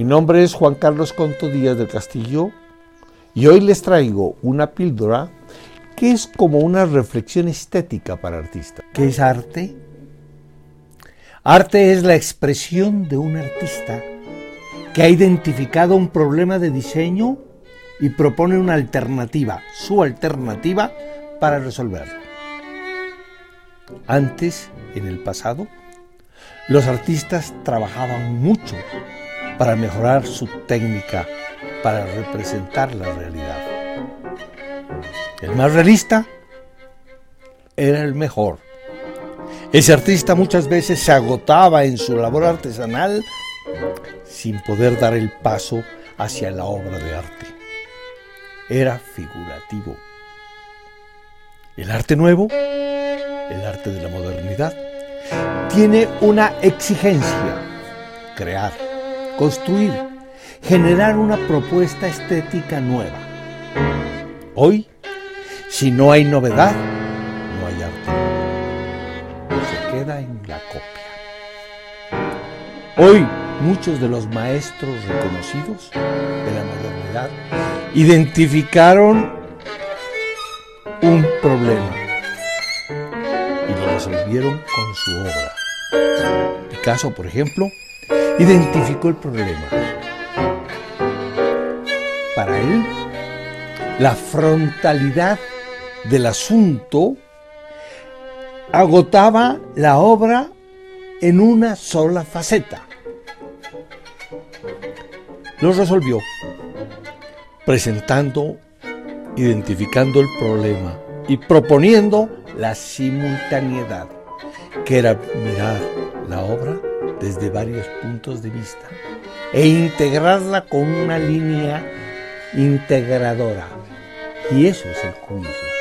Mi nombre es Juan Carlos Conto Díaz del Castillo y hoy les traigo una píldora que es como una reflexión estética para artistas. ¿Qué es arte? Arte es la expresión de un artista que ha identificado un problema de diseño y propone una alternativa, su alternativa para resolverlo. Antes, en el pasado, los artistas trabajaban mucho para mejorar su técnica, para representar la realidad. El más realista era el mejor. Ese artista muchas veces se agotaba en su labor artesanal sin poder dar el paso hacia la obra de arte. Era figurativo. El arte nuevo, el arte de la modernidad, tiene una exigencia, crear, construir, generar una propuesta estética nueva. Hoy, si no hay novedad, no hay arte. Se queda en la copia. Hoy, muchos de los maestros reconocidos de la modernidad identificaron un problema y lo resolvieron con su obra. Picasso, por ejemplo, identificó el problema. Para él, la frontalidad del asunto agotaba la obra en una sola faceta. Lo resolvió presentando, identificando el problema y proponiendo la simultaneidad, que era mirar la obra desde varios puntos de vista e integrarla con una línea integradora. Y eso es el juicio.